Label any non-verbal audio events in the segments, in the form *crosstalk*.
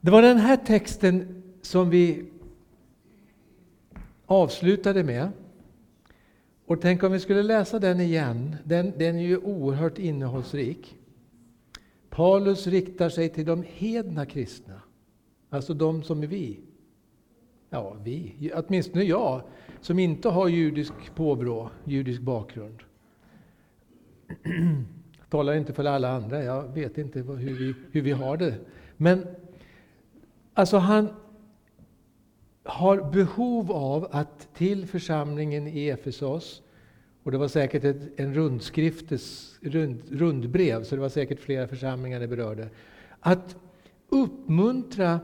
Det var den här texten som vi avslutade med. Och tänk om vi skulle läsa den igen. Den, den är ju oerhört innehållsrik. Paulus riktar sig till de hedna kristna, alltså de som är vi. Ja, vi, åtminstone jag, som inte har judisk påbrå, judisk bakgrund. Jag *clears throat* talar inte för alla andra, jag vet inte hur vi, hur vi har det. Men alltså han har behov av att till församlingen i Efesos, och det var säkert ett, en rundskriftes, rund, rundbrev, så det var säkert flera församlingar det berörde, att uppmuntra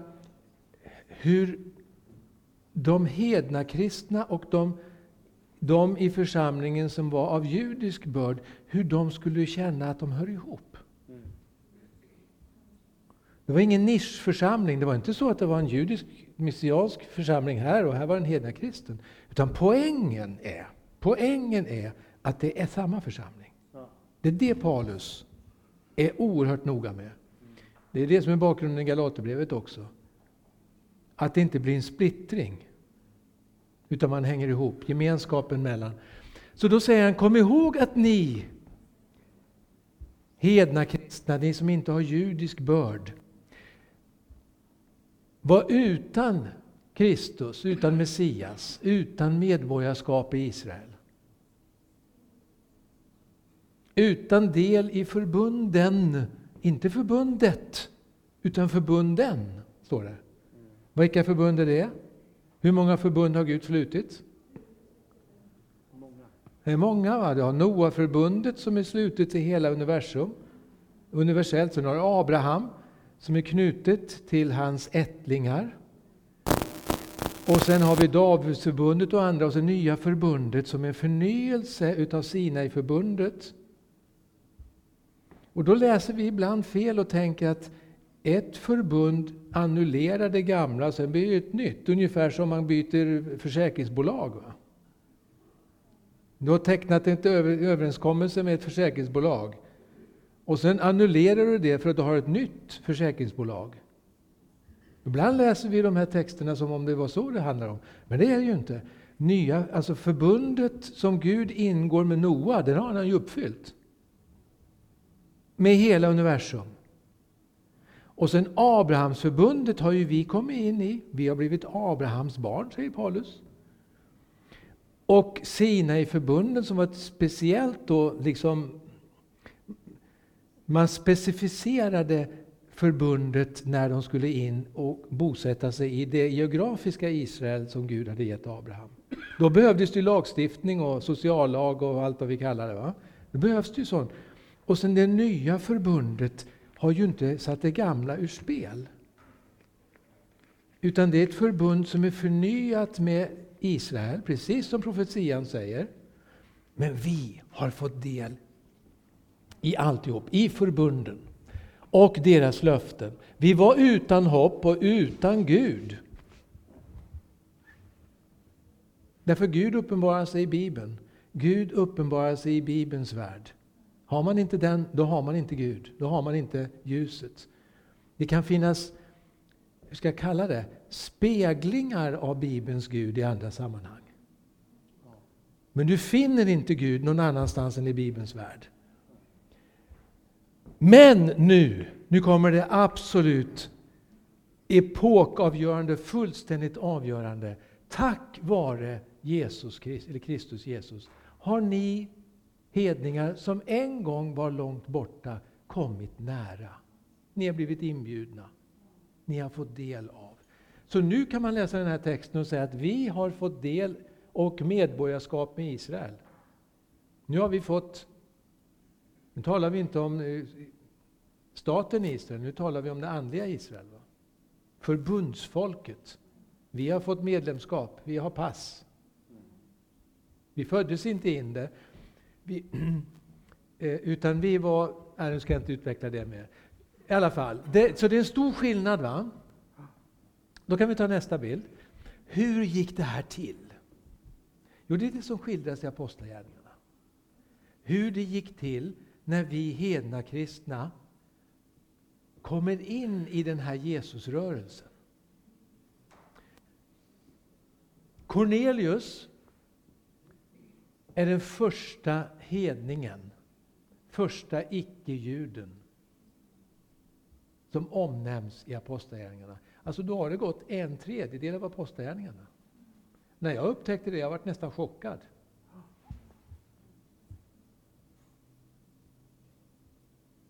hur de hedna kristna och de, de i församlingen som var av judisk börd, hur de skulle känna att de hör ihop. Det var ingen nischförsamling, det var inte så att det var en judisk messiansk församling här och här var en hedna kristen. Utan poängen är, poängen är att det är samma församling. Det är det Paulus är oerhört noga med. Det är det som är bakgrunden i Galaterbrevet också. Att det inte blir en splittring. Utan man hänger ihop, gemenskapen mellan. Så då säger han, kom ihåg att ni hedna kristna, ni som inte har judisk börd, var utan Kristus, utan Messias, utan medborgarskap i Israel. Utan del i förbunden, inte förbundet, utan förbunden, står det. Vilka förbund är det? Hur många förbund har Gud slutit? Det är många. Va? Du har Noa-förbundet som är slutet i hela universum. Universellt. Sen har du Abraham som är knutet till hans ättlingar. Och sen har vi Davidsförbundet och andra och så nya förbundet som är en förnyelse utav Sinai-förbundet. Och då läser vi ibland fel och tänker att ett förbund annullerar det gamla, sen blir det ett nytt. Ungefär som man byter försäkringsbolag. Va? Du har tecknat en överenskommelse med ett försäkringsbolag. Och sen annullerar du det för att du har ett nytt försäkringsbolag. Ibland läser vi de här texterna som om det var så det handlar om. Men det är det ju inte. Nya, alltså förbundet som Gud ingår med Noa, det har han ju uppfyllt. Med hela universum. Och sen Abrahamsförbundet har ju vi kommit in i. Vi har blivit Abrahams barn, säger Paulus. Och Sinai-förbundet som var ett speciellt då, liksom man specificerade förbundet när de skulle in och bosätta sig i det geografiska Israel som Gud hade gett Abraham. Då behövdes det lagstiftning och sociallag och allt vad vi kallar det. Va? Det behövs det ju sånt. Och sen det nya förbundet har ju inte satt det gamla ur spel. Utan det är ett förbund som är förnyat med Israel, precis som profetian säger. Men vi har fått del i alltihop, i förbunden och deras löften. Vi var utan hopp och utan Gud. Därför Gud uppenbarar sig i Bibeln. Gud uppenbarar sig i Bibelns värld. Har man inte den, då har man inte Gud. Då har man inte ljuset. Det kan finnas, hur ska jag kalla det, speglingar av Bibelns Gud i andra sammanhang. Men du finner inte Gud någon annanstans än i Bibelns värld. Men nu, nu kommer det absolut epokavgörande, fullständigt avgörande. Tack vare Jesus, eller Kristus Jesus har ni hedningar som en gång var långt borta kommit nära. Ni har blivit inbjudna. Ni har fått del av. Så nu kan man läsa den här texten och säga att vi har fått del och medborgarskap med Israel. Nu har vi fått nu talar vi inte om eh, staten Israel, nu talar vi om det andliga Israel. Va? Förbundsfolket. Vi har fått medlemskap, vi har pass. Vi föddes inte in det, vi, *clears throat* eh, utan vi var... Nej, nu ska jag inte utveckla det mer. I alla fall, det, så det är en stor skillnad. va? Då kan vi ta nästa bild. Hur gick det här till? Jo, det är det som skildras i Apostlagärningarna. Hur det gick till när vi hedna kristna kommer in i den här Jesusrörelsen. Cornelius är den första hedningen, första icke-juden som omnämns i Apostlagärningarna. Alltså då har det gått en tredjedel av Apostlagärningarna. När jag upptäckte det, jag var nästan chockad.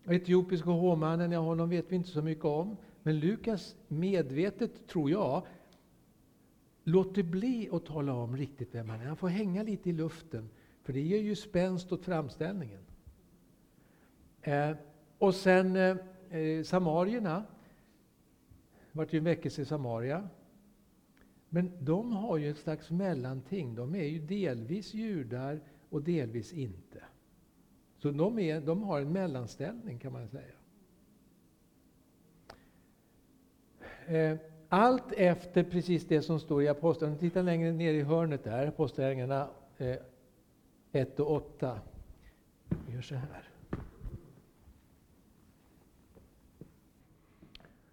Etiopiska hovmannen, ja, honom vet vi inte så mycket om. Men Lukas medvetet, tror jag, låter bli att tala om riktigt vem han är. Han får hänga lite i luften, för det ger ju spänst åt framställningen. Eh, och sen eh, eh, samarierna. Det vart ju en väckelse i Samaria. Men de har ju ett slags mellanting. De är ju delvis judar och delvis inte. Så de, är, de har en mellanställning kan man säga. Eh, allt efter precis det som står i Apostlagärningarna. Titta längre ner i hörnet där, Apostlagärningarna eh, 1 och 8. Vi gör så här.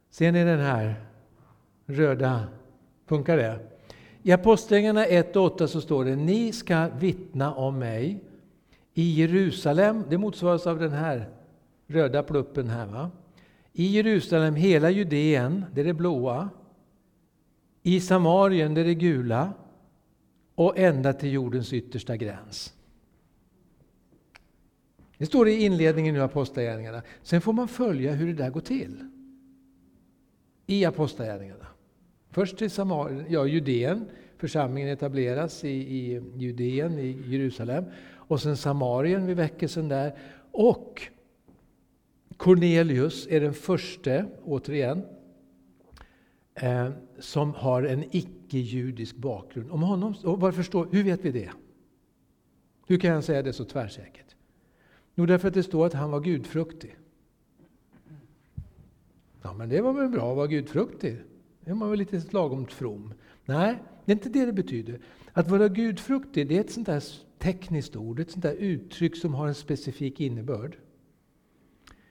Ser ni den här röda? Funkar det? I Apostlagärningarna 1 och 8 så står det Ni ska vittna om mig i Jerusalem. Det motsvaras av den här röda pluppen här. Va? I Jerusalem, hela Judeen, det är det blåa. I Samarien, det är det gula. Och ända till jordens yttersta gräns. Det står i inledningen i Apostlagärningarna. Sen får man följa hur det där går till. I Apostlagärningarna. Först till Samarien, ja, Judeen. Församlingen etableras i, i Judeen, i Jerusalem. Och sen Samarien vid väckelsen där. Och Cornelius är den första, återigen, eh, som har en icke-judisk bakgrund. Om honom, och varför står, hur vet vi det? Hur kan jag säga det så tvärsäkert? Jo, därför att det står att han var gudfruktig. Ja, men det var väl bra att vara gudfruktig? Det var väl lite lagom from? Nej, det är inte det det betyder. Att vara gudfruktig, det är ett sånt där tekniskt ord, ett sånt där uttryck som har en specifik innebörd.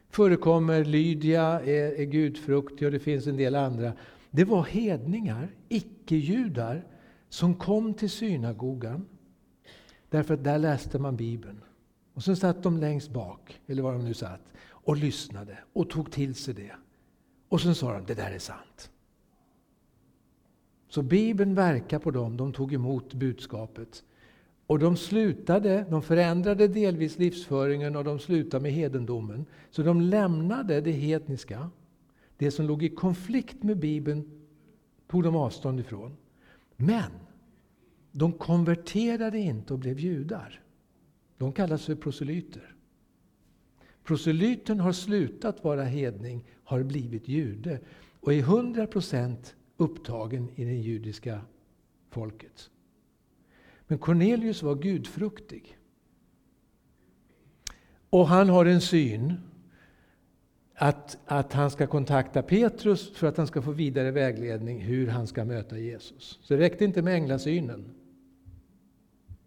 Förekommer Lydia, är, är gudfruktig och det finns en del andra. Det var hedningar, icke-judar, som kom till synagogan. Därför att där läste man Bibeln. Och så satt de längst bak, eller var de nu satt, och lyssnade och tog till sig det. Och sen sa de, det där är sant. Så Bibeln verkar på dem, de tog emot budskapet. Och de slutade, de förändrade delvis livsföringen och de slutade med hedendomen. Så de lämnade det hedniska, det som låg i konflikt med Bibeln tog de avstånd ifrån. Men de konverterade inte och blev judar. De kallas för proselyter. Proselyten har slutat vara hedning, har blivit jude och är 100% upptagen i det judiska folket. Men Cornelius var gudfruktig. Och han har en syn att, att han ska kontakta Petrus för att han ska få vidare vägledning hur han ska möta Jesus. Så det räckte inte med änglasynen.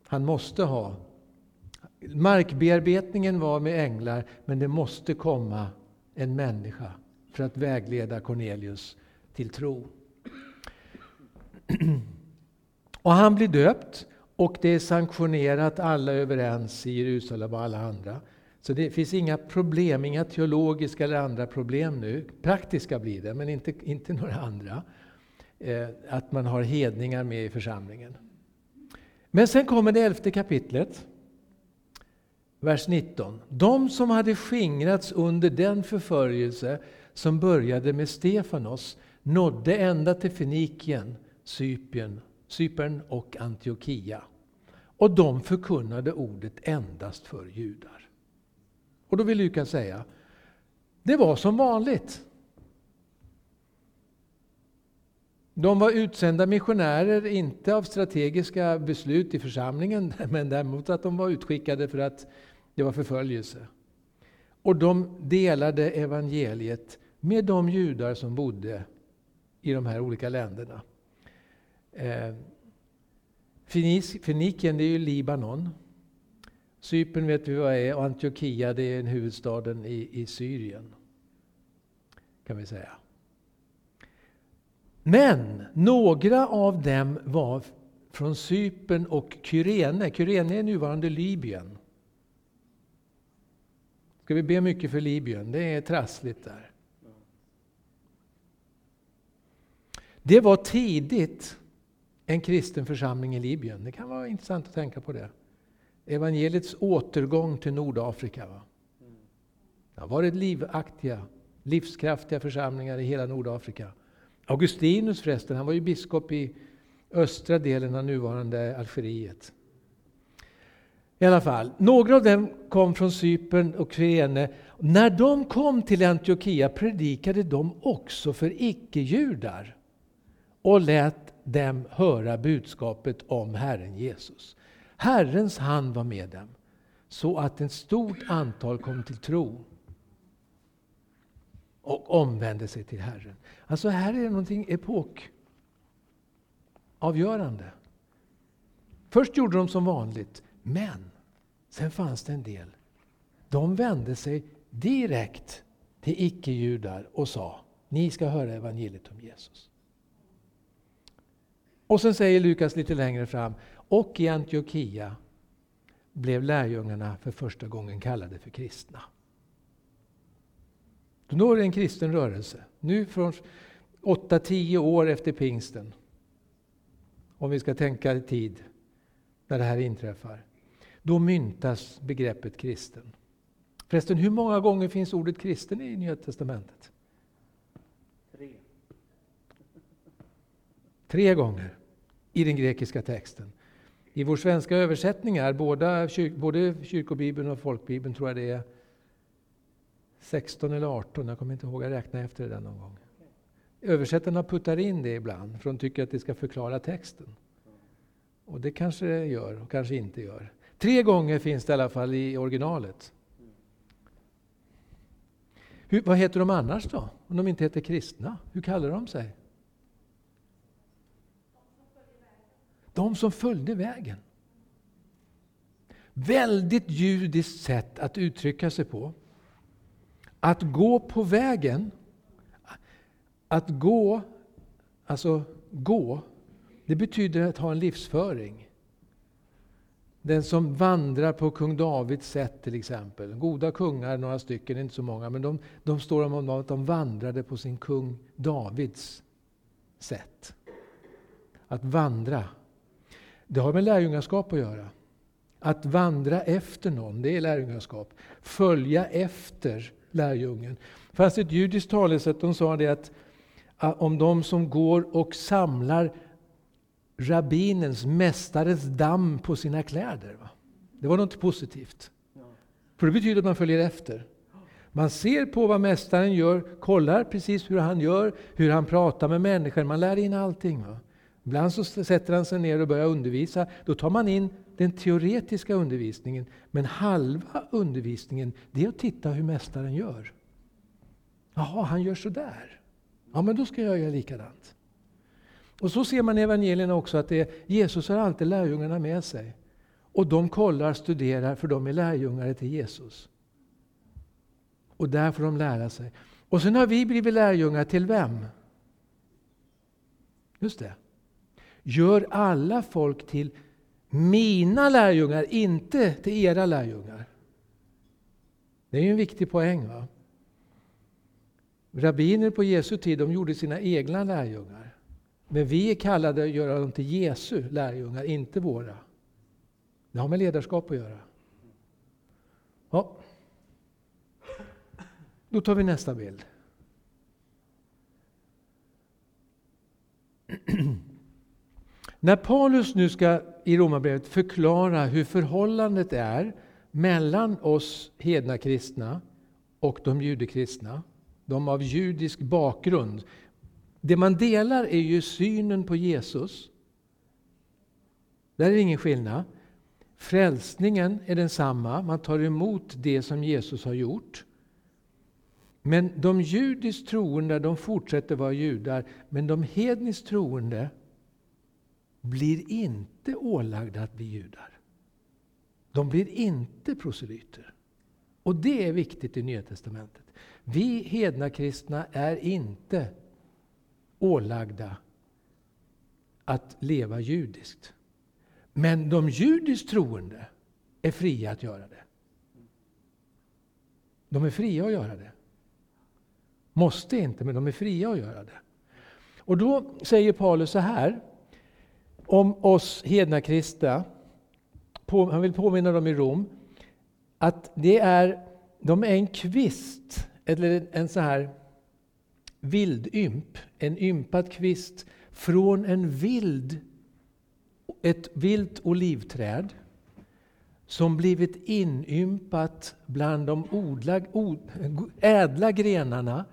Han måste ha... Markbearbetningen var med änglar, men det måste komma en människa för att vägleda Cornelius till tro. *clears throat* Och han blir döpt och det är sanktionerat, alla är överens i Jerusalem och alla andra. Så det finns inga problem, inga teologiska eller andra problem nu. Praktiska blir det, men inte, inte några andra. Eh, att man har hedningar med i församlingen. Men sen kommer det elfte kapitlet. Vers 19. De som hade skingrats under den förföljelse som började med Stefanos nådde ända till Fenikien, Cypern, Cypern och Antiochia. Och de förkunnade ordet endast för judar. Och då vill Lukas säga, det var som vanligt. De var utsända missionärer, inte av strategiska beslut i församlingen, *laughs* men däremot att de var utskickade för att det var förföljelse. Och de delade evangeliet med de judar som bodde i de här olika länderna. Eh, Fenikien, det är ju Libanon. Cypern vet vi vad det är och Antiochia det är huvudstaden i, i Syrien. kan vi säga. Men några av dem var från Cypern och Kyrene. Kyrene är nuvarande Libyen. Ska vi be mycket för Libyen? Det är trassligt där. Det var tidigt en kristen församling i Libyen. Det kan vara intressant att tänka på det. Evangeliets återgång till Nordafrika. Va? Det har varit livaktiga, livskraftiga församlingar i hela Nordafrika. Augustinus förresten, han var ju biskop i östra delen av nuvarande Algeriet. I alla fall, några av dem kom från Cypern och Kyrene. När de kom till Antiochia predikade de också för icke-judar och lät dem höra budskapet om Herren Jesus. Herrens hand var med dem, så att ett stort antal kom till tro och omvände sig till Herren. Alltså här är det någonting epokavgörande. Först gjorde de som vanligt, men sen fanns det en del. De vände sig direkt till icke-judar och sa, ni ska höra evangeliet om Jesus. Och sen säger Lukas lite längre fram, och i Antiochia blev lärjungarna för första gången kallade för kristna. Då når det en kristen rörelse. Nu från 8-10 år efter pingsten. Om vi ska tänka i tid när det här inträffar. Då myntas begreppet kristen. Förresten, hur många gånger finns ordet kristen i Nya Testamentet? Tre gånger i den grekiska texten. I vår svenska översättning är båda, både kyrkobibeln och folkbibeln tror jag det är 16 eller 18, jag kommer inte ihåg, jag räknade efter det där någon gång. Översättarna puttar in det ibland, för de tycker att det ska förklara texten. Och det kanske det gör, och kanske inte gör. Tre gånger finns det i alla fall i originalet. Hur, vad heter de annars då? Om de inte heter kristna? Hur kallar de sig? De som följde vägen. Väldigt judiskt sätt att uttrycka sig på. Att gå på vägen, att gå, alltså gå, det betyder att ha en livsföring. Den som vandrar på kung Davids sätt till exempel. Goda kungar, några stycken, inte så många, men de, de står om att de vandrade på sin kung Davids sätt. Att vandra. Det har med lärjungaskap att göra. Att vandra efter någon, det är lärjungaskap. Följa efter lärjungen. Det fanns ett judiskt talesätt, de sa det att om de som går och samlar rabbinens, mästarens damm på sina kläder. Va? Det var något positivt. För det betyder att man följer efter. Man ser på vad mästaren gör, kollar precis hur han gör, hur han pratar med människor. Man lär in allting. Va? Ibland så sätter han sig ner och börjar undervisa. Då tar man in den teoretiska undervisningen. Men halva undervisningen, det är att titta hur mästaren gör. Jaha, han gör så där. Ja, men då ska jag göra likadant. Och så ser man i evangelierna också att det, Jesus har alltid lärjungarna med sig. Och de kollar, studerar, för de är lärjungar till Jesus. Och där får de lära sig. Och sen har vi blivit lärjungar till vem? Just det. Gör alla folk till mina lärjungar, inte till era lärjungar. Det är ju en viktig poäng. va? Rabbiner på Jesu tid de gjorde sina egna lärjungar. Men vi är kallade att göra dem till Jesu lärjungar, inte våra. Det har med ledarskap att göra. Ja. Då tar vi nästa bild. *clears throat* När Paulus nu ska i Romarbrevet förklara hur förhållandet är mellan oss hedna kristna och de judekristna, de av judisk bakgrund. Det man delar är ju synen på Jesus. Där är det ingen skillnad. Frälsningen är densamma, man tar emot det som Jesus har gjort. Men de judiskt troende de fortsätter vara judar, men de hedniskt troende blir inte ålagda att bli judar. De blir inte proselyter. Och det är viktigt i Nya Testamentet. Vi hedna kristna är inte ålagda att leva judiskt. Men de judiskt troende är fria att göra det. De är fria att göra det. Måste inte, men de är fria att göra det. Och då säger Paulus så här om oss hedna kristna. Han vill påminna dem i Rom att det är, de är en kvist, eller en så här vildymp, en ympad kvist från en vild, ett vilt olivträd som blivit inympat bland de odla, od, ädla grenarna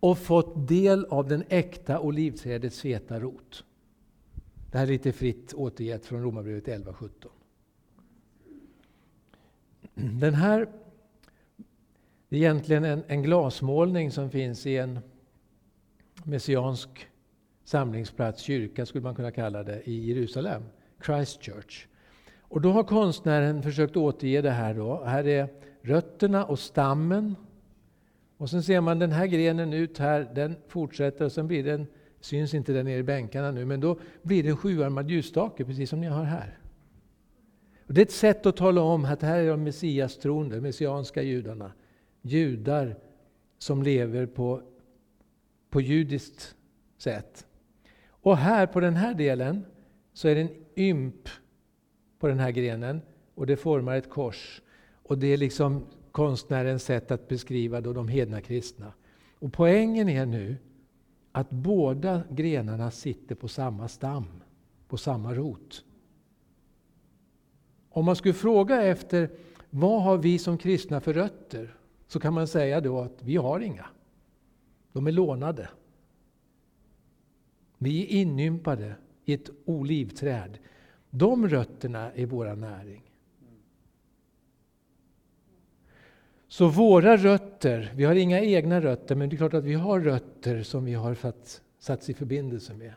och fått del av den äkta olivträdets feta rot. Det här är lite fritt återgett från Romarbrevet 11.17. Den här det är egentligen en, en glasmålning som finns i en messiansk samlingsplats, kyrka skulle man kunna kalla det, i Jerusalem, Christchurch. Och då har konstnären försökt återge det här. Då. Här är rötterna och stammen. Och sen ser man den här grenen ut här, den fortsätter och sen blir den, syns inte där nere i bänkarna nu, men då blir det en sjuarmad ljusstake, precis som ni har här. Och det är ett sätt att tala om att här är de Messias troende, messianska judarna. Judar som lever på, på judiskt sätt. Och här på den här delen så är det en ymp på den här grenen och det formar ett kors. Och det är liksom konstnärens sätt att beskriva då de hedna kristna. Och poängen är nu att båda grenarna sitter på samma stam, på samma rot. Om man skulle fråga efter vad har vi som kristna för rötter? Så kan man säga då att vi har inga. De är lånade. Vi är inympade i ett olivträd. De rötterna är våra näring. Så våra rötter, vi har inga egna rötter, men det är klart att vi har rötter som vi har satt, satts i förbindelse med.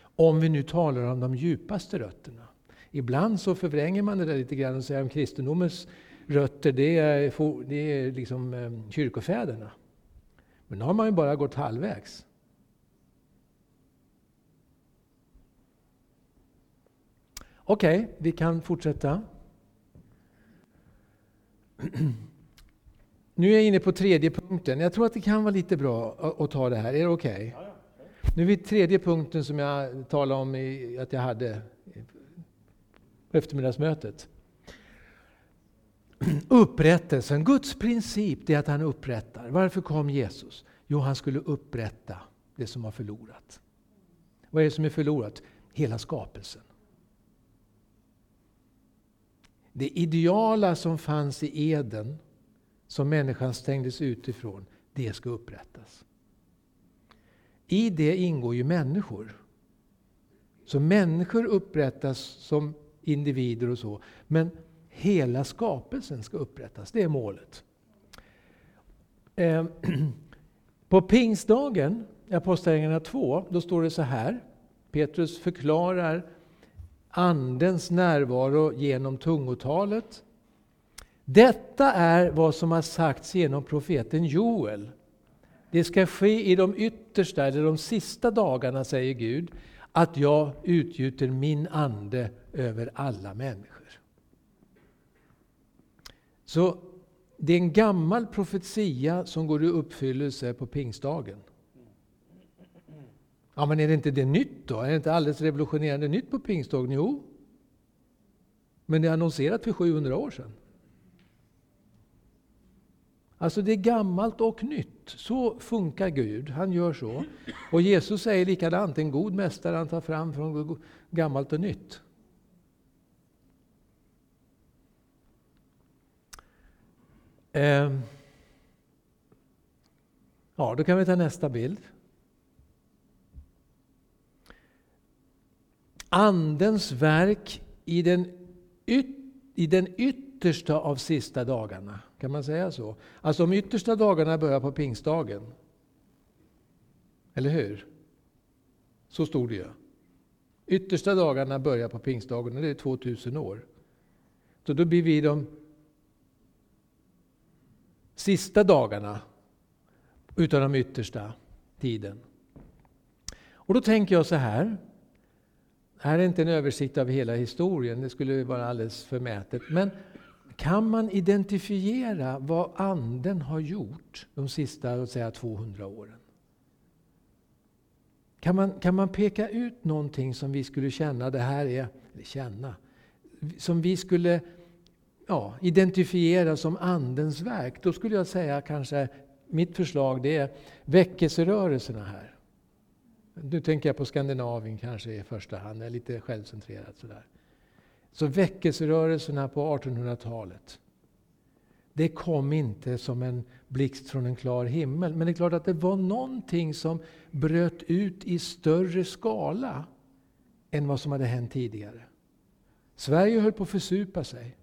Om vi nu talar om de djupaste rötterna. Ibland så förvränger man det där lite grann och säger att kristendomens rötter det är, det är liksom ehm, kyrkofäderna. Men då har man ju bara gått halvvägs. Okej, okay, vi kan fortsätta. *clears throat* Nu är jag inne på tredje punkten. Jag tror att det kan vara lite bra att ta det här. Är det okej? Okay? Nu är vi tredje punkten som jag talade om i, att jag hade på eftermiddagsmötet. *clears throat* Upprättelsen, Guds princip är att han upprättar. Varför kom Jesus? Jo, han skulle upprätta det som var förlorat. Vad är det som är förlorat? Hela skapelsen. Det ideala som fanns i Eden, som människan stängdes utifrån, det ska upprättas. I det ingår ju människor. Så människor upprättas som individer och så. Men hela skapelsen ska upprättas, det är målet. Ehm, *clears throat* på pingstdagen, i Apostlagärningarna 2, då står det så här. Petrus förklarar Andens närvaro genom tungotalet. Detta är vad som har sagts genom profeten Joel. Det ska ske i de yttersta, eller de sista dagarna, säger Gud, att jag utgjuter min ande över alla människor. Så det är en gammal profetia som går i uppfyllelse på pingstdagen. Ja, men är det inte det nytt då? Är det inte alldeles revolutionerande nytt på pingstdagen? Jo. Men det är annonserat för 700 år sedan. Alltså det är gammalt och nytt. Så funkar Gud. Han gör så. Och Jesus säger likadant. En god mästare han tar fram från gammalt och nytt. Eh. Ja, då kan vi ta nästa bild. Andens verk i den, yt, i den yttersta av sista dagarna. Kan man säga så? Alltså de yttersta dagarna börjar på pingstdagen. Eller hur? Så stod det ju. Yttersta dagarna börjar på pingstdagen och det är 2000 år. Så då blir vi de sista dagarna utav de yttersta tiden. Och då tänker jag så här. Det här är inte en översikt av hela historien, det skulle vara alldeles förmätet. Men kan man identifiera vad Anden har gjort de sista låt säga, 200 åren? Kan man, kan man peka ut någonting som vi skulle känna, det här är, eller känna, som vi skulle ja, identifiera som Andens verk? Då skulle jag säga kanske, mitt förslag det är väckelserörelserna här. Nu tänker jag på Skandinavien kanske i första hand, jag är lite självcentrerat sådär. Så väckelserörelserna på 1800-talet, det kom inte som en blixt från en klar himmel. Men det är klart att det var någonting som bröt ut i större skala än vad som hade hänt tidigare. Sverige höll på att försupa sig.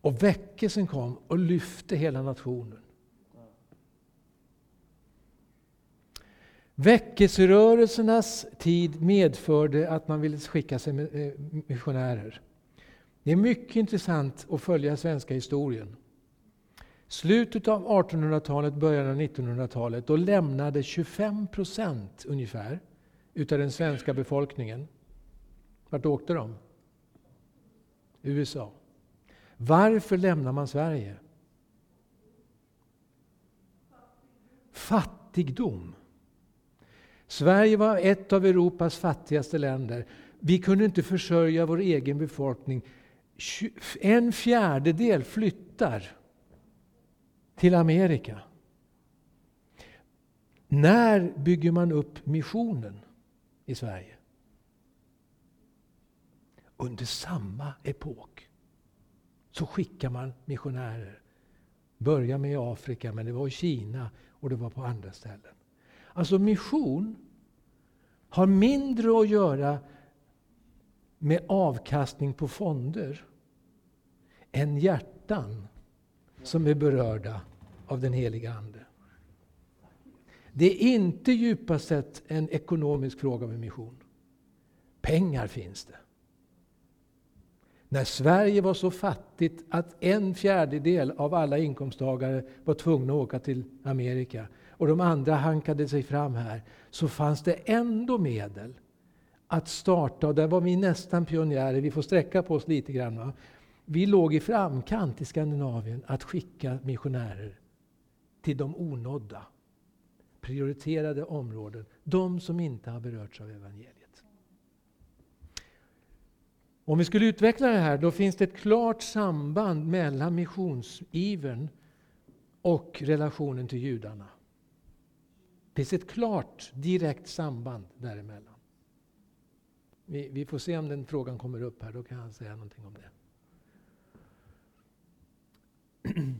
Och väckelsen kom och lyfte hela nationen. Väckelserörelsernas tid medförde att man ville skicka sig eh, missionärer. Det är mycket intressant att följa svenska historien. Slutet av 1800-talet, början av 1900-talet, då lämnade 25 procent ungefär utav den svenska befolkningen. Vart åkte de? USA. Varför lämnar man Sverige? Fattigdom. Sverige var ett av Europas fattigaste länder. Vi kunde inte försörja vår egen befolkning. En fjärdedel flyttar till Amerika. När bygger man upp missionen i Sverige? Under samma epok så skickar man missionärer. Börja med Afrika, men det var i Kina och det var på andra ställen. Alltså mission har mindre att göra med avkastning på fonder än hjärtan som är berörda av den heliga Ande. Det är inte djupast sett en ekonomisk fråga med mission. Pengar finns det. När Sverige var så fattigt att en fjärdedel av alla inkomsttagare var tvungna att åka till Amerika och de andra hankade sig fram här, så fanns det ändå medel att starta, och där var vi nästan pionjärer, vi får sträcka på oss lite grann. Va? Vi låg i framkant i Skandinavien att skicka missionärer till de onådda, prioriterade områden, de som inte har berörts av evangeliet. Om vi skulle utveckla det här, då finns det ett klart samband mellan missionsivern och relationen till judarna. Det finns ett klart, direkt samband däremellan. Vi, vi får se om den frågan kommer upp här, då kan jag säga någonting om det. *clears throat*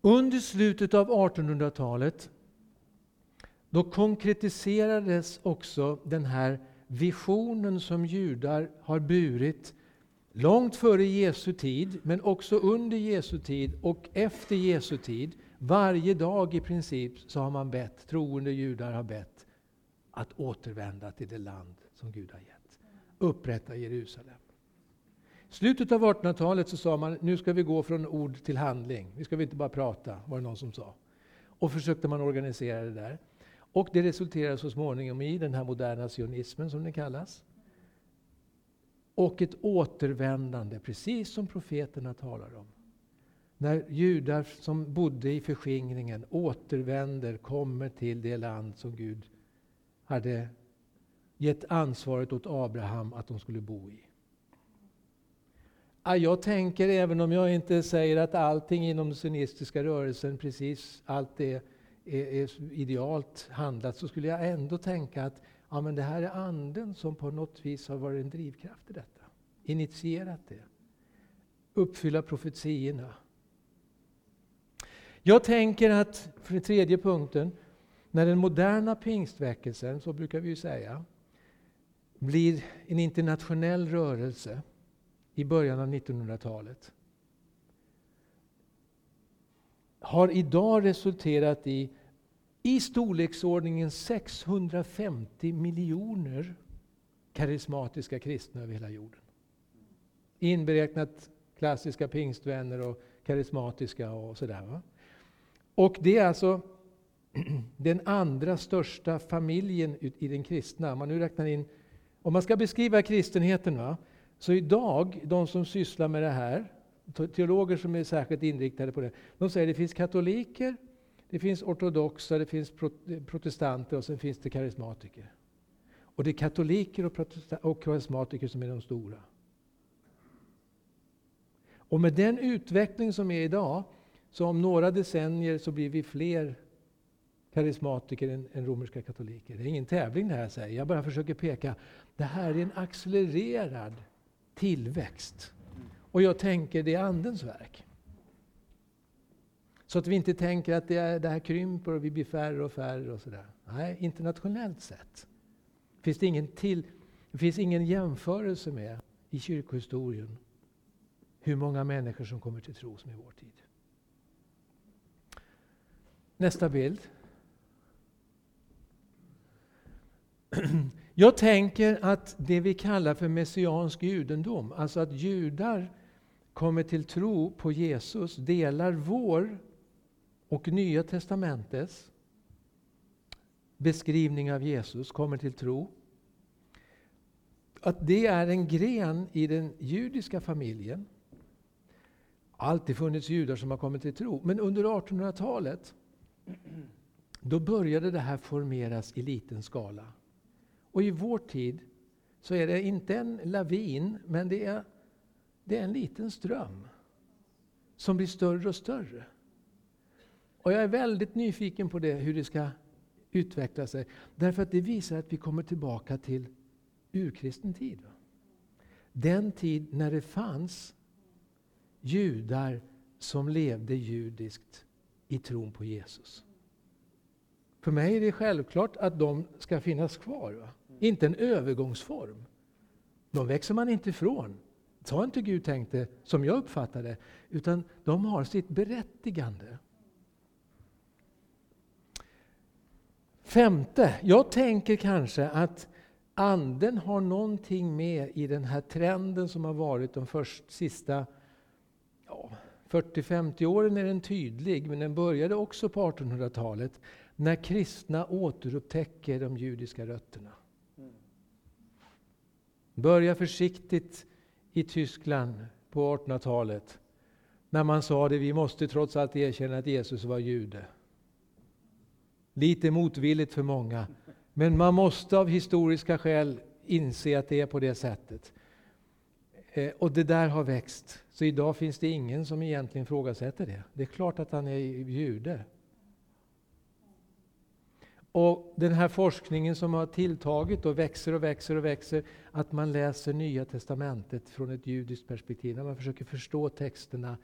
Under slutet av 1800-talet då konkretiserades också den här visionen som judar har burit långt före Jesu tid, men också under Jesu tid och efter Jesu tid. Varje dag i princip så har man bett, troende judar har bett, att återvända till det land som Gud har gett. Upprätta Jerusalem. slutet av 1800-talet så sa man, nu ska vi gå från ord till handling. Nu ska vi inte bara prata, var det någon som sa. Och försökte man organisera det där. Och det resulterade så småningom i den här moderna sionismen som den kallas. Och ett återvändande, precis som profeterna talar om. När judar som bodde i förskingringen återvänder, kommer till det land som Gud hade gett ansvaret åt Abraham att de skulle bo i. Jag tänker, även om jag inte säger att allting inom den sionistiska rörelsen, precis allt det är, är idealt handlat, så skulle jag ändå tänka att ja, men det här är anden som på något vis har varit en drivkraft i detta. Initierat det. Uppfylla profetiorna. Jag tänker att, för den tredje punkten, när den moderna pingstväckelsen, så brukar vi ju säga, blir en internationell rörelse i början av 1900-talet har idag resulterat i i storleksordningen 650 miljoner karismatiska kristna över hela jorden. Inberäknat klassiska pingstvänner och karismatiska och sådär. Och det är alltså *clears throat* den andra största familjen i den kristna. Om man nu räknar in, om man ska beskriva kristenheten, va, så idag, de som sysslar med det här, teologer som är särskilt inriktade på det, de säger att det finns katoliker, det finns ortodoxa, det finns protestanter och sen finns det karismatiker. Och det är katoliker och karismatiker som är de stora. Och med den utveckling som är idag, så om några decennier så blir vi fler karismatiker än, än romerska katoliker. Det är ingen tävling det här säger jag bara försöker peka. Det här är en accelererad tillväxt. Och jag tänker det är Andens verk. Så att vi inte tänker att det, är, det här krymper och vi blir färre och färre och sådär. Nej, internationellt sett finns det ingen, till, det finns ingen jämförelse med i kyrkohistorien hur många människor som kommer till tro som i vår tid. Nästa bild. Jag tänker att det vi kallar för messiansk judendom, alltså att judar kommer till tro på Jesus, delar vår och Nya testamentets beskrivning av Jesus, kommer till tro. Att det är en gren i den judiska familjen. Alltid funnits judar som har kommit till tro, men under 1800-talet då började det här formeras i liten skala. Och i vår tid så är det inte en lavin, men det är, det är en liten ström som blir större och större. Och jag är väldigt nyfiken på det, hur det ska utveckla sig. Därför att det visar att vi kommer tillbaka till urkristen tid. Den tid när det fanns judar som levde judiskt i tron på Jesus. För mig är det självklart att de ska finnas kvar. Va? Inte en övergångsform. De växer man inte ifrån. Så har inte Gud tänkt det, som jag uppfattar det. Utan de har sitt berättigande. Femte, jag tänker kanske att Anden har någonting med i den här trenden som har varit de först, sista ja, 40-50 åren är den tydlig, men den började också på 1800-talet när kristna återupptäcker de judiska rötterna. Börja försiktigt i Tyskland på 1800-talet när man sa att vi måste trots allt erkänna att Jesus var jude. Lite motvilligt för många, men man måste av historiska skäl inse att det är på det sättet. Eh, och det där har växt. Så idag finns det ingen som egentligen ifrågasätter det. Det är klart att han är jude. Och den här forskningen som har tilltagit och växer och växer och växer, att man läser Nya Testamentet från ett judiskt perspektiv, när man försöker förstå texterna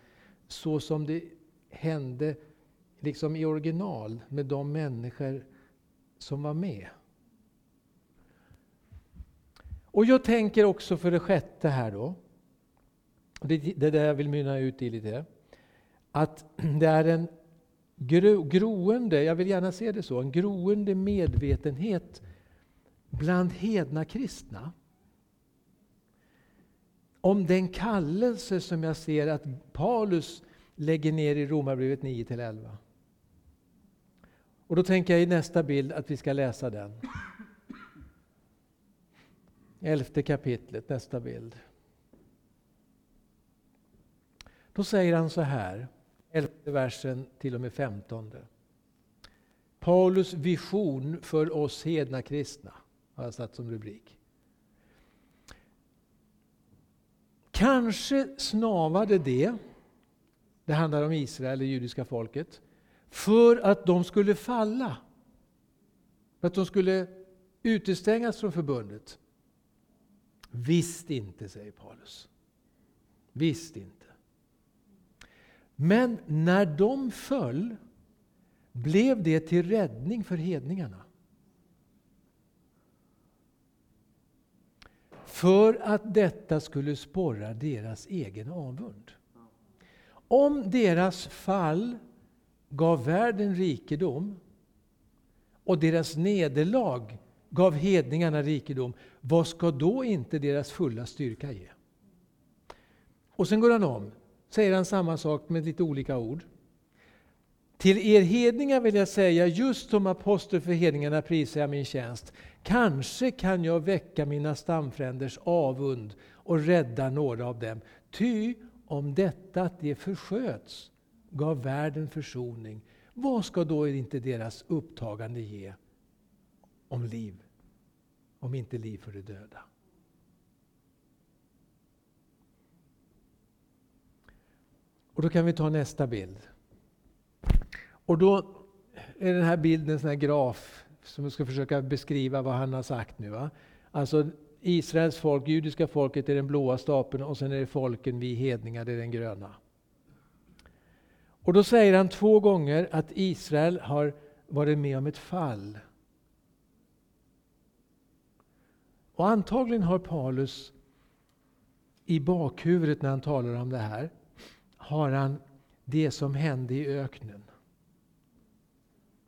så som det hände liksom i original med de människor som var med. Och jag tänker också för det sjätte här då, det är det jag vill mynna ut i lite, att *clears throat* det är en gro, groende, jag vill gärna se det så, en groende medvetenhet bland hedna kristna om den kallelse som jag ser att Paulus lägger ner i Romarbrevet 9-11. Och då tänker jag i nästa bild att vi ska läsa den. Elfte kapitlet, nästa bild. Då säger han så här, elfte versen till och med femtonde. Paulus vision för oss hedna kristna, har jag satt som rubrik. Kanske snavade det, det handlar om Israel, det judiska folket, för att de skulle falla. För att de skulle utestängas från förbundet. Visst inte, säger Paulus. Visst inte. Men när de föll blev det till räddning för hedningarna. För att detta skulle sporra deras egen avund. Om deras fall gav världen rikedom och deras nederlag gav hedningarna rikedom, vad ska då inte deras fulla styrka ge? Och sen går han om. säger han samma sak med lite olika ord. Till er hedningar vill jag säga, just som apostel för hedningarna prisar jag min tjänst. Kanske kan jag väcka mina stamfränders avund och rädda några av dem. Ty om detta att de försköts gav världen försoning, vad ska då inte deras upptagande ge om liv? Om inte liv för de döda. Och då kan vi ta nästa bild. Och då är den här bilden en sån här graf som ska försöka beskriva vad han har sagt nu. Va? Alltså Israels folk, judiska folket är den blåa stapeln och sen är det folken, vi hedningar, det är den gröna. Och då säger han två gånger att Israel har varit med om ett fall. Och antagligen har Paulus i bakhuvudet när han talar om det här, har han det som hände i öknen.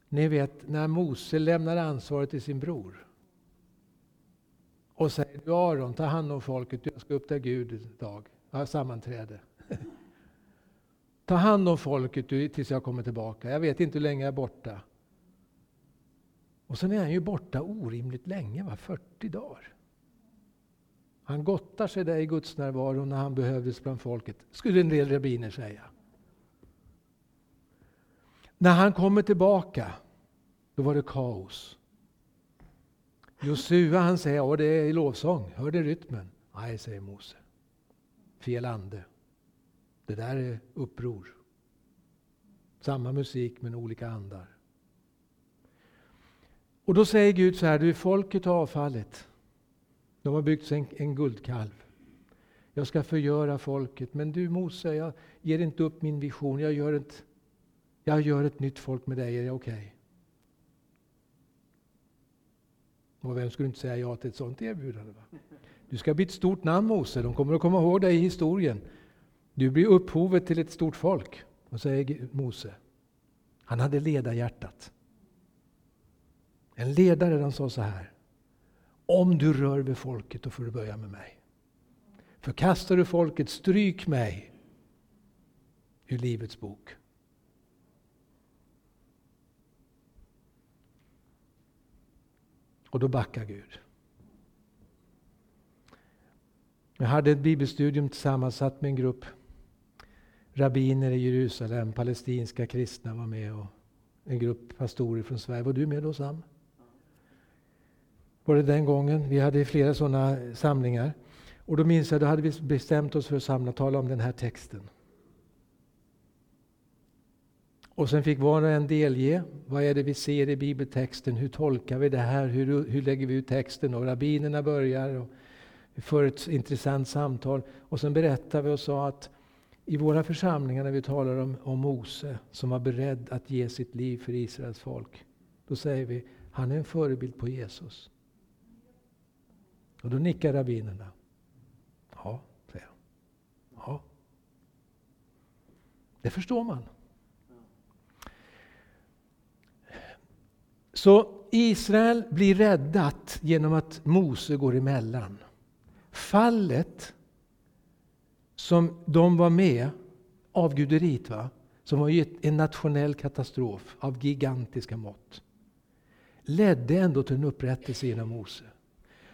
Ni vet när Mose lämnar ansvaret till sin bror och säger du Aron, ta hand om folket, jag ska upp till Gud idag. Jag har sammanträde. *laughs* ta hand om folket tills jag kommer tillbaka. Jag vet inte hur länge jag är borta. Och sen är han ju borta orimligt länge, va? 40 dagar. Han gottar sig där i Guds närvaro när han behövdes bland folket, skulle en del rabbiner säga. När han kommer tillbaka, då var det kaos. Josua han säger, att det är lovsång, hör det rytmen? Nej, säger Mose. Fel ande. Det där är uppror. Samma musik men olika andar. Och då säger Gud så här, du folket har avfallit. De har byggt sig en, en guldkalv. Jag ska förgöra folket. Men du Mose, jag ger inte upp min vision. Jag gör ett, jag gör ett nytt folk med dig. Är det okej? Okay? Och vem skulle inte säga ja till ett sånt erbjudande? Va? Du ska bli ett stort namn Mose. De kommer att komma ihåg dig i historien. Du blir upphovet till ett stort folk. Och säger Mose. Han hade ledarhjärtat. En ledare den sa så här. Om du rör vid folket, då får du börja med mig. Förkastar du folket, stryk mig ur Livets bok. Och då backar Gud. Jag hade ett bibelstudium tillsammans, satt med en grupp rabbiner i Jerusalem, palestinska kristna var med och en grupp pastorer från Sverige. Var du med då Sam? Var det den gången? Vi hade flera sådana samlingar. Och då minns jag, då hade vi bestämt oss för att samla tala om den här texten. Och sen fick var och en delge. Vad är det vi ser i bibeltexten? Hur tolkar vi det här? Hur, hur lägger vi ut texten? Och rabbinerna börjar och för ett intressant samtal. Och sen berättade vi och sa att i våra församlingar när vi talar om, om Mose som var beredd att ge sitt liv för Israels folk. Då säger vi, han är en förebild på Jesus. Och då nickar rabbinerna. Ja, säger jag. Ja. Det förstår man. Så Israel blir räddat genom att Mose går emellan. Fallet som de var med, avguderiet, va? som var en nationell katastrof av gigantiska mått, ledde ändå till en upprättelse genom Mose.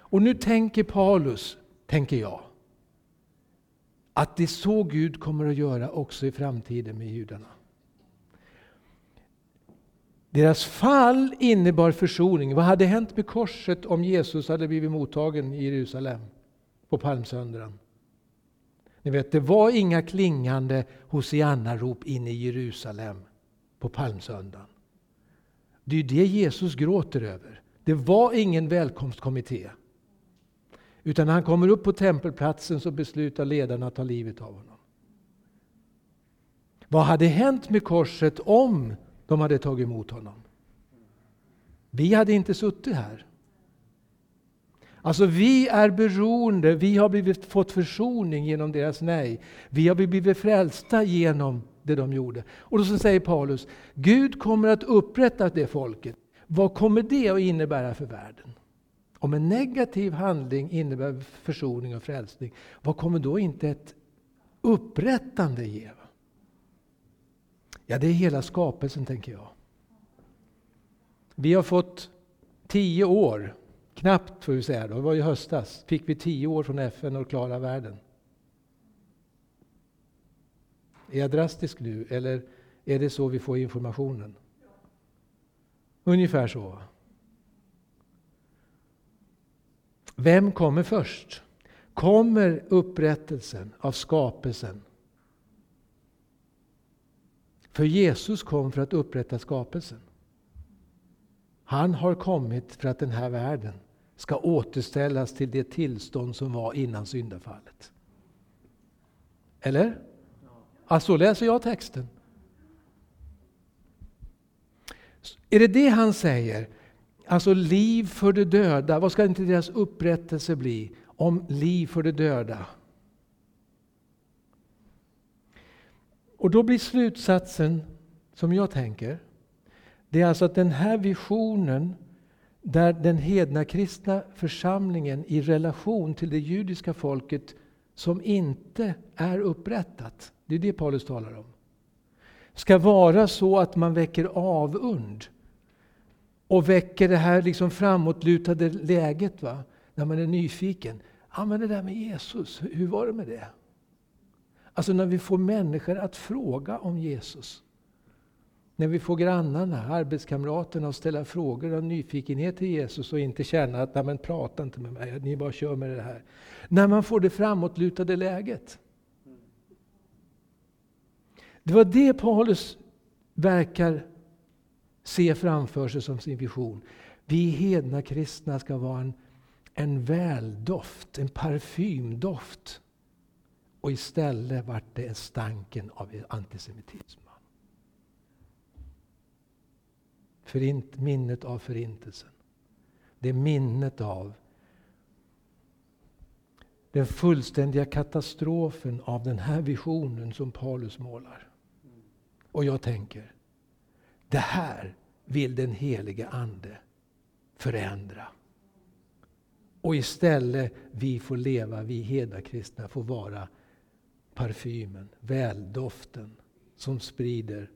Och nu tänker Paulus, tänker jag, att det är så Gud kommer att göra också i framtiden med judarna. Deras fall innebar försoning. Vad hade hänt med korset om Jesus hade blivit mottagen i Jerusalem på palmsöndagen? Ni vet, det var inga klingande Hosianna-rop inne i Jerusalem på palmsöndagen. Det är det Jesus gråter över. Det var ingen välkomstkommitté. Utan när han kommer upp på tempelplatsen så beslutar ledarna att ta livet av honom. Vad hade hänt med korset om de hade tagit emot honom? Vi hade inte suttit här. Alltså vi är beroende, vi har blivit, fått försoning genom deras nej. Vi har blivit frälsta genom det de gjorde. Och då så säger Paulus, Gud kommer att upprätta det folket. Vad kommer det att innebära för världen? Om en negativ handling innebär försoning och frälsning, vad kommer då inte ett upprättande ge? Ja, det är hela skapelsen, tänker jag. Vi har fått tio år, knappt får vi säga, då, det var i höstas, fick vi tio år från FN att klara världen. Är jag drastisk nu, eller är det så vi får informationen? Ungefär så. Vem kommer först? Kommer upprättelsen av skapelsen? För Jesus kom för att upprätta skapelsen. Han har kommit för att den här världen ska återställas till det tillstånd som var innan syndafallet. Eller? Ja, så läser jag texten. Är det det han säger? Alltså liv för de döda. Vad ska inte deras upprättelse bli? Om liv för de döda. Och då blir slutsatsen, som jag tänker, det är alltså att den här visionen där den hedna kristna församlingen i relation till det judiska folket som inte är upprättat, det är det Paulus talar om, ska vara så att man väcker avund och väcker det här liksom framåtlutade läget va? när man är nyfiken. Ja, men det där med Jesus, hur var det med det? Alltså när vi får människor att fråga om Jesus. När vi får grannarna, arbetskamraterna att ställa frågor av nyfikenhet till Jesus och inte känna att Nej, men prata inte med mig, ni bara kör med det här. När man får det framåtlutade läget. Det var det Paulus verkar se framför sig som sin vision. Vi hedna kristna ska vara en, en väldoft, en parfymdoft. Och istället vart det stanken av antisemitism. Förint, minnet av förintelsen. Det är minnet av den fullständiga katastrofen av den här visionen som Paulus målar. Och jag tänker, det här vill den helige Ande förändra. Och istället vi får leva, vi hedakristna får vara parfymen, väldoften som sprider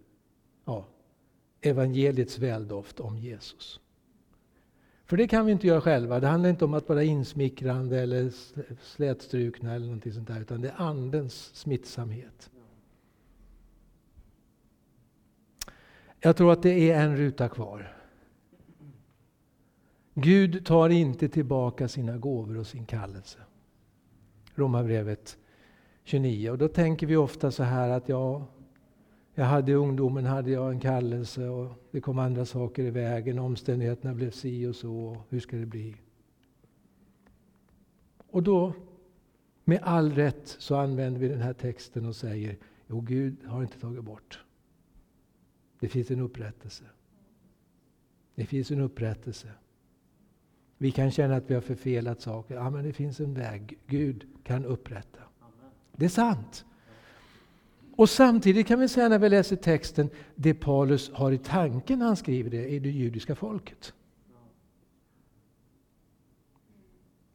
ja, evangeliets väldoft om Jesus. För det kan vi inte göra själva. Det handlar inte om att vara insmickrande eller slätstrukna eller någonting sånt där, utan det är Andens smittsamhet. Jag tror att det är en ruta kvar. Gud tar inte tillbaka sina gåvor och sin kallelse. Romarbrevet 29. Och då tänker vi ofta så här att ja, jag hade i ungdomen hade jag en kallelse och det kom andra saker i vägen. Omständigheterna blev si och så. och Hur ska det bli? Och då, med all rätt, så använder vi den här texten och säger Jo, Gud har inte tagit bort. Det finns en upprättelse. Det finns en upprättelse. Vi kan känna att vi har förfelat saker. Ja, men det finns en väg. Gud kan upprätta. Det är sant. Och samtidigt kan vi säga när vi läser texten, det Paulus har i tanken när han skriver det, är det judiska folket.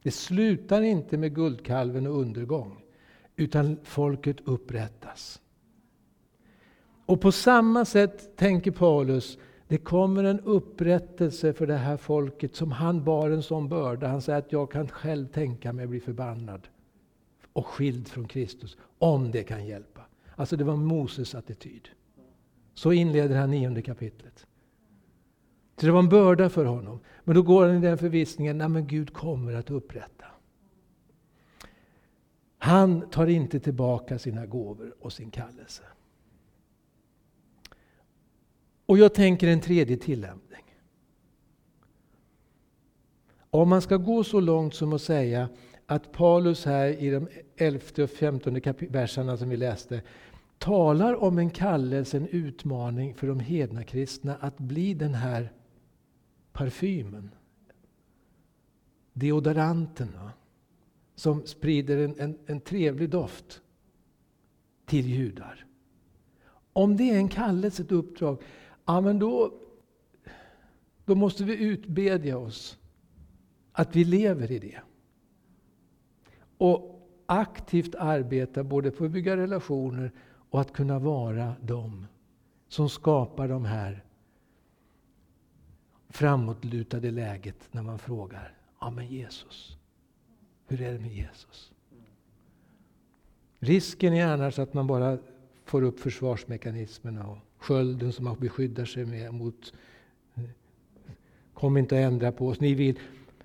Det slutar inte med guldkalven och undergång, utan folket upprättas. Och på samma sätt tänker Paulus, det kommer en upprättelse för det här folket som han bar en sån börda. Han säger att jag kan själv tänka mig att bli förbannad och skild från Kristus, om det kan hjälpa. Alltså det var Moses attityd. Så inleder han nionde kapitlet. Så det var en börda för honom. Men då går han i den förvissningen, att Gud kommer att upprätta. Han tar inte tillbaka sina gåvor och sin kallelse. Och jag tänker en tredje tillämpning. Om man ska gå så långt som att säga att Paulus här i de elfte och femtonde verserna som vi läste talar om en kallelse, en utmaning för de hedna kristna att bli den här parfymen. Deodoranten som sprider en, en, en trevlig doft till judar. Om det är en kallelse, ett uppdrag, ja, men då, då måste vi utbedja oss att vi lever i det. Och aktivt arbeta både för att bygga relationer och att kunna vara de som skapar de här framåtlutade läget när man frågar, ja men Jesus, hur är det med Jesus? Risken är annars att man bara får upp försvarsmekanismerna och skölden som man beskyddar sig med mot Kom inte att ändra på oss. Ni vill.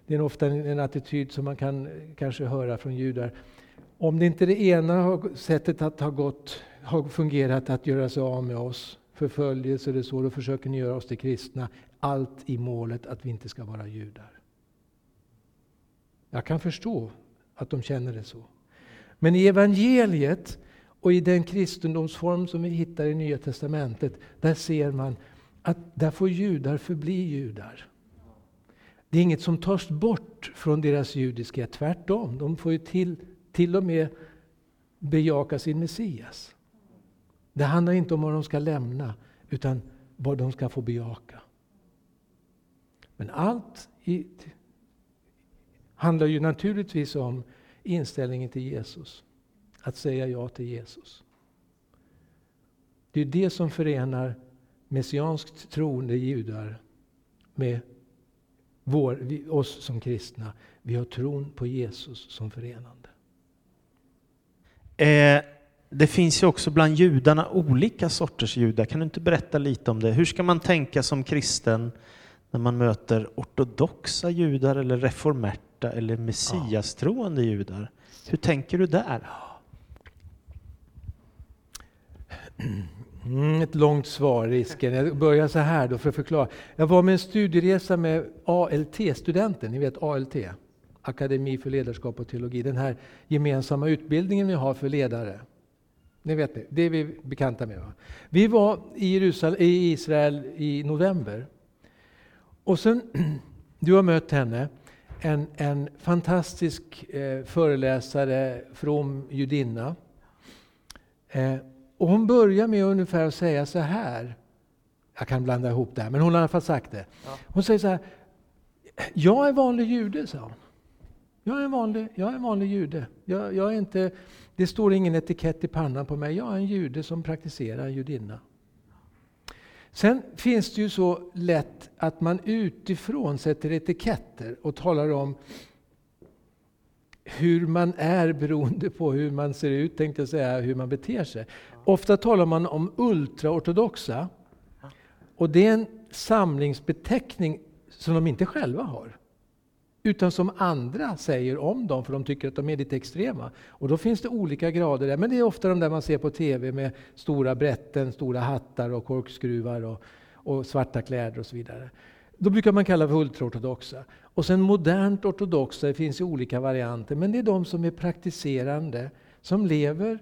Det är ofta en, attityd som man kan kanske höra från judar. Om det inte det ena sättet att ha gått har fungerat att göra sig av med oss, förföljelse eller så, då försöker ni göra oss till kristna. Allt i målet att vi inte ska vara judar. Jag kan förstå att de känner det så. Men i evangeliet och i den kristendomsform som vi hittar i Nya Testamentet, där ser man att där får judar förbli judar. Det är inget som tas bort från deras judiska, tvärtom. De får ju till, till och med bejaka sin Messias. Det handlar inte om vad de ska lämna, utan vad de ska få bejaka. Men allt i, handlar ju naturligtvis om inställningen till Jesus. Att säga ja till Jesus. Det är det som förenar messianskt troende judar med vår, oss som kristna. Vi har tron på Jesus som förenande. Eh, det finns ju också bland judarna olika sorters judar. Kan du inte berätta lite om det? Hur ska man tänka som kristen när man möter ortodoxa judar eller reformerta eller messiastroende judar? Hur tänker du där? Mm, ett långt svar, risken. Jag börjar så här då för att förklara. Jag var med en studieresa med ALT-studenten, ni vet ALT, Akademi för ledarskap och teologi, den här gemensamma utbildningen vi har för ledare. Ni vet det, det är vi bekanta med. Va? Vi var i, Jerusalem, i Israel i november. Och sen, *clears throat* du har mött henne, en, en fantastisk eh, föreläsare, from judinna. Eh, och hon börjar med ungefär att säga så här. Jag kan blanda ihop det här, men hon har i alla fall sagt det. Hon säger så här. Jag är vanlig jude, sa hon. Jag är en vanlig, jag är vanlig jude. Jag, jag är inte, det står ingen etikett i pannan på mig. Jag är en jude som praktiserar judinna. Sen finns det ju så lätt att man utifrån sätter etiketter och talar om hur man är beroende på hur man ser ut, tänkte jag säga, hur man beter sig. Ofta talar man om ultraortodoxa. Och det är en samlingsbeteckning som de inte själva har. Utan som andra säger om dem, för de tycker att de är lite extrema. Och då finns det olika grader där. Men det är ofta de där man ser på TV med stora brätten, stora hattar och korkskruvar och, och svarta kläder och så vidare. Då brukar man kalla för ultraortodoxa. Och sen modernt ortodoxa, det finns i olika varianter, men det är de som är praktiserande, som lever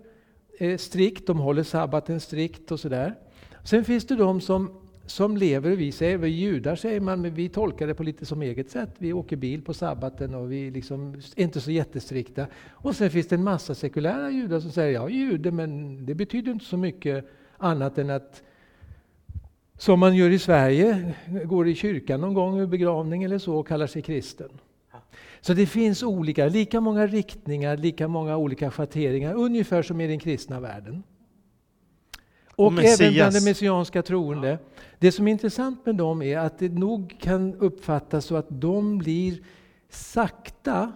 eh, strikt, de håller sabbaten strikt och sådär. Sen finns det de som, som lever, vi säger, vi judar säger man, men vi tolkar det på lite som eget sätt. Vi åker bil på sabbaten och vi liksom är inte så jättestrikta. Och sen finns det en massa sekulära judar som säger, ja jude, men det betyder inte så mycket annat än att som man gör i Sverige, går i kyrkan någon gång, i begravning eller så, och kallar sig kristen. Så det finns olika, lika många riktningar, lika många olika schatteringar, ungefär som i den kristna världen. Och, och även bland det messianska troende. Det som är intressant med dem är att det nog kan uppfattas så att de blir sakta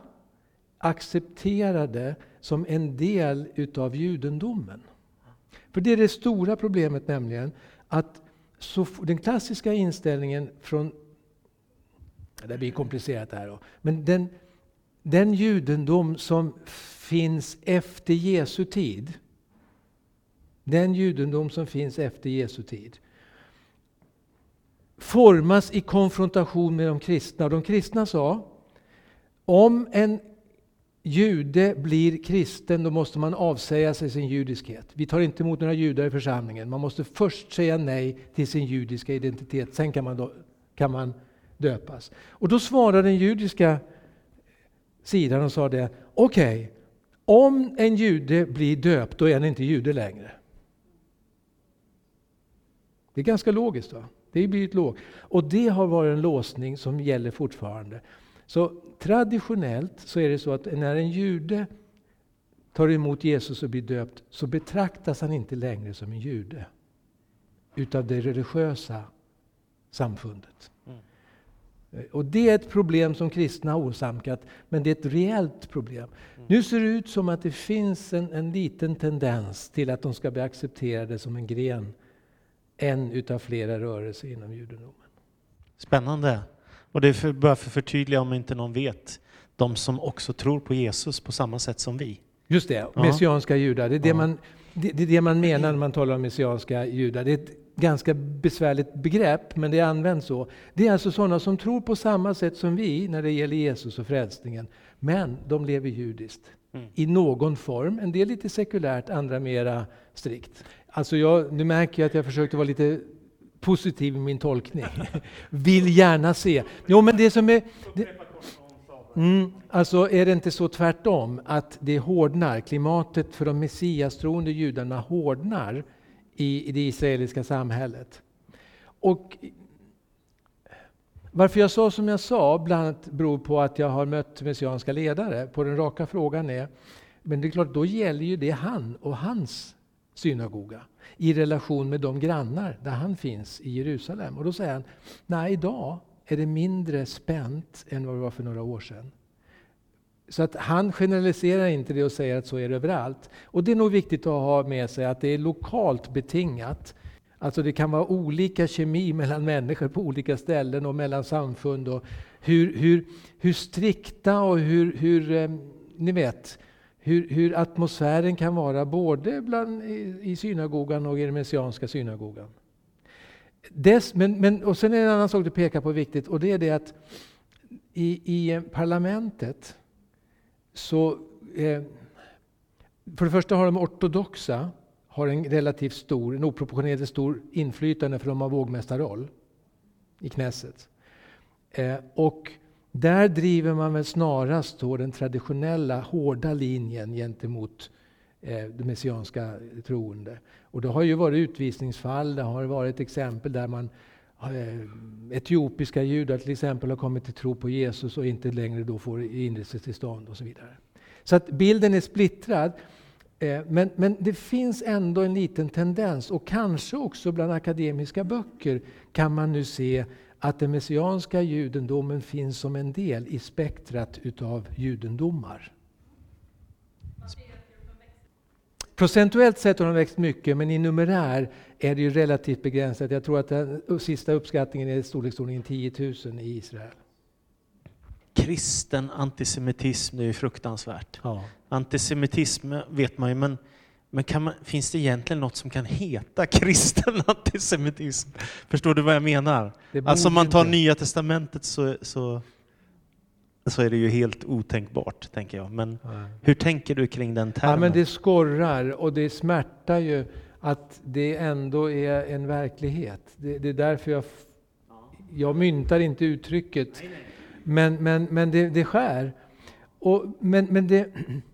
accepterade som en del utav judendomen. För det är det stora problemet nämligen, att så den klassiska inställningen från... Det blir komplicerat det här då. Men den, den judendom som finns efter Jesu tid. Den judendom som finns efter Jesu tid. Formas i konfrontation med de kristna. De kristna sa, om en jude blir kristen, då måste man avsäga sig sin judiskhet. Vi tar inte emot några judar i församlingen. Man måste först säga nej till sin judiska identitet, sen kan man, då, kan man döpas. Och då svarade den judiska sidan och sa det, okej, okay, om en jude blir döpt, då är han inte jude längre. Det är ganska logiskt. va? Det är blivit låg. Och det har varit en låsning som gäller fortfarande. Så traditionellt så är det så att när en jude tar emot Jesus och blir döpt så betraktas han inte längre som en jude utav det religiösa samfundet. Mm. Och det är ett problem som kristna har åsamkat, men det är ett reellt problem. Mm. Nu ser det ut som att det finns en, en liten tendens till att de ska bli accepterade som en gren, en utav flera rörelser inom judendomen. Spännande. Och det är för, bara för att förtydliga om inte någon vet, de som också tror på Jesus på samma sätt som vi. Just det, ja. messianska judar. Det är det, ja. man, det, det, är det man menar när man talar om messianska judar. Det är ett ganska besvärligt begrepp, men det används så. Det är alltså sådana som tror på samma sätt som vi när det gäller Jesus och frälsningen. Men de lever judiskt. Mm. I någon form. En del lite sekulärt, andra mera strikt. Alltså jag, nu märker jag att jag försökte vara lite positiv i min tolkning. Vill gärna se. Jo, men det som är... Det, mm, alltså är det inte så tvärtom, att det hårdnar, klimatet för de messiastroende judarna hårdnar i, i det israeliska samhället. Och varför jag sa som jag sa, bland annat beror på att jag har mött messianska ledare. På den raka frågan är, men det är klart, då gäller ju det han och hans synagoga i relation med de grannar där han finns i Jerusalem. Och då säger han, nej idag är det mindre spänt än vad det var för några år sedan. Så att han generaliserar inte det och säger att så är det överallt. Och det är nog viktigt att ha med sig att det är lokalt betingat. Alltså det kan vara olika kemi *laughs* mellan människor på olika ställen och mellan samfund. Och hur, hur, hur strikta och hur, hur eh, ni vet, hur, hur, atmosfären kan vara både bland, i, i synagogan och i den messianska synagogan. Des, men, men, och sen är det en annan sak du pekar på viktigt och det är det att i, i parlamentet så eh, för det första har de ortodoxa har en relativt stor, en oproportionerligt stor inflytande för de har vågmästarroll i Knesset. Eh, och där driver man väl snarast då den traditionella hårda linjen gentemot eh, det messianska troende. Och det har ju varit utvisningsfall, det har varit exempel där man eh, etiopiska judar till exempel har kommit till tro på Jesus och inte längre då får inresetillstånd och så vidare. Så att bilden är splittrad. Eh, men, men det finns ändå en liten tendens och kanske också bland akademiska böcker kan man nu se att den messianska judendomen finns som en del i spektrat utav judendomar. Procentuellt sett har de växt mycket, men i numerär är det ju relativt begränsat. Jag tror att den sista uppskattningen är i storleksordningen 10 000 i Israel. Kristen antisemitism, det är ju fruktansvärt. Ja. Antisemitism vet man ju, men men man, finns det egentligen något som kan heta *laughs* kristen antisemitism? Förstår du vad jag menar? Alltså om man tar inte. Nya Testamentet så, så, så är det ju helt otänkbart, tänker jag. Men ja. hur tänker du kring den termen? Ja, men det skorrar och det smärtar ju att det ändå är en verklighet. Det, det är därför jag, jag myntar inte uttrycket. Men, men, men det, det skär. Och, men, men det... *clears throat*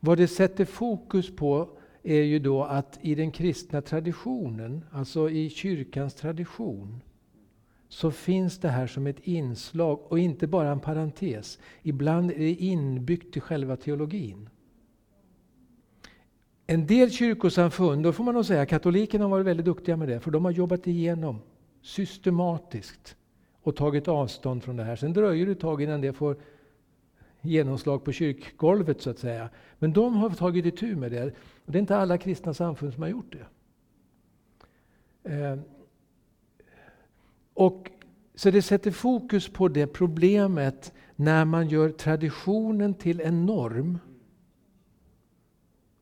Vad det sätter fokus på är ju då att i den kristna traditionen, alltså i kyrkans tradition, så finns det här som ett inslag och inte bara en parentes. Ibland är det inbyggt i själva teologin. En del kyrkosamfund, då får man nog säga katolikerna har varit väldigt duktiga med det, för de har jobbat igenom systematiskt och tagit avstånd från det här. Sen dröjer det ett tag innan det får genomslag på kyrkgolvet så att säga. Men de har tagit itu med det. Och det är inte alla kristna samfund som har gjort det. Eh, och, så det sätter fokus på det problemet när man gör traditionen till en norm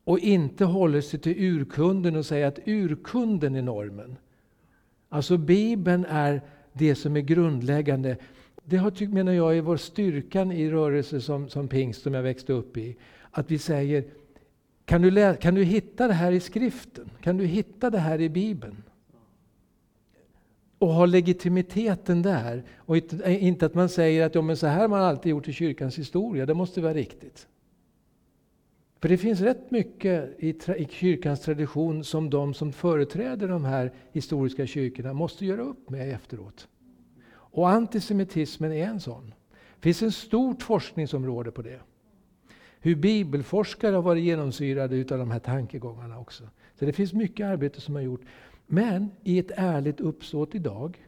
och inte håller sig till urkunden och säger att urkunden är normen. Alltså Bibeln är det som är grundläggande. Det har, tyckt, menar jag, är vår styrkan i rörelser som, som pingst, som jag växte upp i. Att vi säger, kan du, lä- kan du hitta det här i skriften? Kan du hitta det här i Bibeln? Och ha legitimiteten där. Och eh, inte att man säger att ja, men så här har man alltid gjort i kyrkans historia, det måste vara riktigt. För det finns rätt mycket i, tra- i kyrkans tradition som de som företräder de här historiska kyrkorna måste göra upp med efteråt. Och antisemitismen är en sån. Det finns ett stort forskningsområde på det. Hur bibelforskare har varit genomsyrade av de här tankegångarna också. Så det finns mycket arbete som har gjort. Men i ett ärligt uppsåt idag,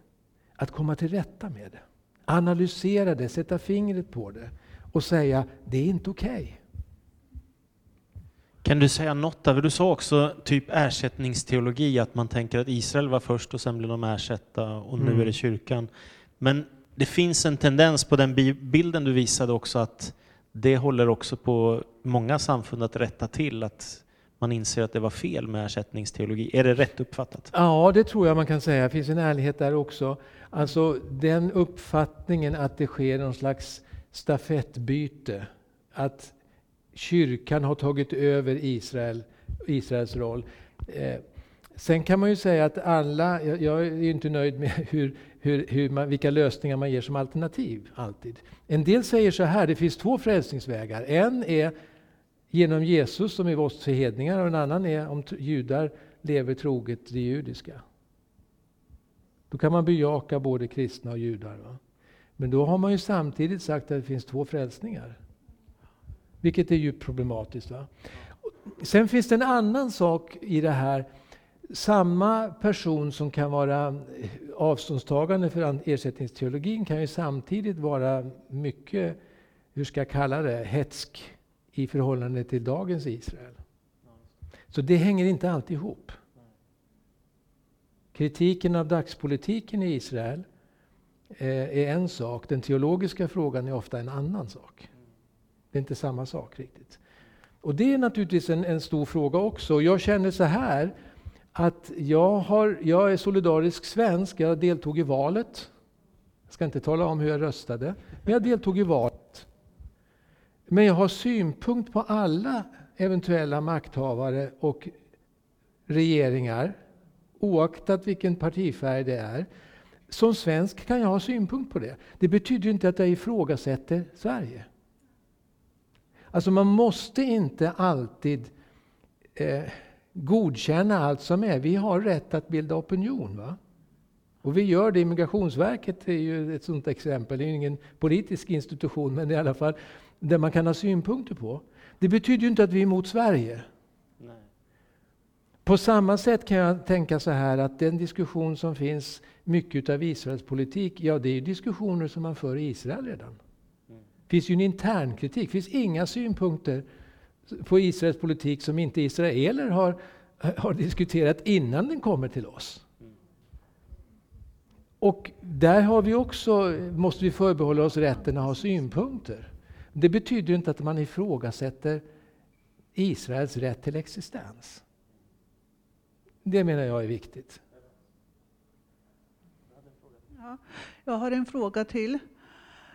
att komma till rätta med det. Analysera det, sätta fingret på det och säga, det är inte okej. Okay. Kan du säga något där? Du sa också typ ersättningsteologi, att man tänker att Israel var först och sen blev de ersatta och nu mm. är det kyrkan. Men det finns en tendens på den bilden du visade också att det håller också på många samfund att rätta till, att man inser att det var fel med ersättningsteologi. Är det rätt uppfattat? Ja, det tror jag man kan säga. Det finns en ärlighet där också. Alltså den uppfattningen att det sker någon slags stafettbyte. Att kyrkan har tagit över Israel, Israels roll. Eh, sen kan man ju säga att alla, jag, jag är inte nöjd med *laughs* hur, hur, hur man, vilka lösningar man ger som alternativ, alltid. En del säger så här, det finns två frälsningsvägar. En är genom Jesus som är oss hedningar och en annan är om judar lever troget det judiska. Då kan man bejaka både kristna och judar. Va? Men då har man ju samtidigt sagt att det finns två frälsningar. Vilket är ju problematiskt. Va? Sen finns det en annan sak i det här. Samma person som kan vara avståndstagande för ersättningsteologin kan ju samtidigt vara mycket, hur ska jag kalla det, hetsk i förhållande till dagens Israel. Så det hänger inte alltid ihop. Kritiken av dagspolitiken i Israel eh, är en sak, den teologiska frågan är ofta en annan sak. Det är inte samma sak riktigt. Och det är naturligtvis en, en stor fråga också. Jag känner så här, att jag, har, jag är solidarisk svensk, jag deltog i valet. Jag ska inte tala om hur jag röstade, men jag deltog i valet. Men jag har synpunkt på alla eventuella makthavare och regeringar, oaktat vilken partifärg det är. Som svensk kan jag ha synpunkt på det. Det betyder inte att jag ifrågasätter Sverige. Alltså man måste inte alltid eh, godkänna allt som är. Vi har rätt att bilda opinion. Va? Och vi gör det. Immigrationsverket är ju ett sådant exempel. Det är ingen politisk institution, men i alla fall där man kan ha synpunkter på. Det betyder ju inte att vi är emot Sverige. Nej. På samma sätt kan jag tänka så här att den diskussion som finns mycket av Israels politik, ja det är diskussioner som man för i Israel redan. Det finns ju en intern kritik. Det finns inga synpunkter på Israels politik som inte israeler har, har diskuterat innan den kommer till oss. Och där har vi också, måste vi förbehålla oss rätten att ha synpunkter. Det betyder inte att man ifrågasätter Israels rätt till existens. Det menar jag är viktigt. Ja, jag har en fråga till.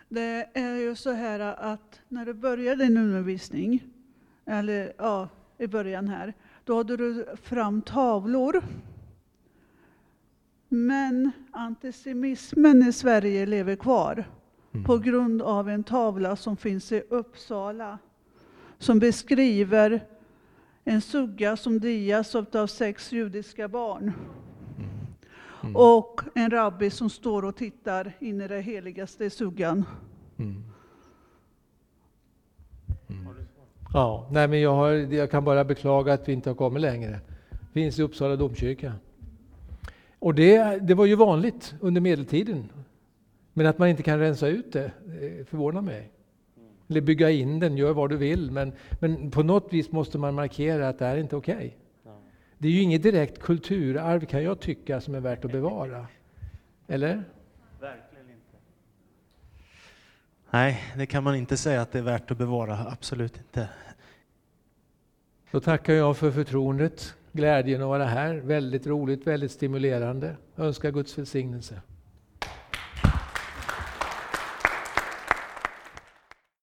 Det är ju så här att när du började din undervisning, eller ja, i början här, då hade du fram tavlor. Men antisemitismen i Sverige lever kvar mm. på grund av en tavla som finns i Uppsala som beskriver en sugga som dias av sex judiska barn. Mm. Och en rabbi som står och tittar in i det heligaste i suggan. Mm. Mm. Ja, nej men jag, har, jag kan bara beklaga att vi inte har kommit längre. Finns i Uppsala domkyrka. Och det, det var ju vanligt under medeltiden. Men att man inte kan rensa ut det, det förvånar mig. Eller bygga in den, gör vad du vill. Men, men på något vis måste man markera att det här är inte okej. Okay. Det är ju inget direkt kulturarv kan jag tycka som är värt att bevara. Eller? Verkligen inte. Nej, det kan man inte säga att det är värt att bevara. Absolut inte. Då tackar jag för förtroendet, glädjen att vara här. Väldigt roligt, väldigt stimulerande. Jag önskar Guds välsignelse.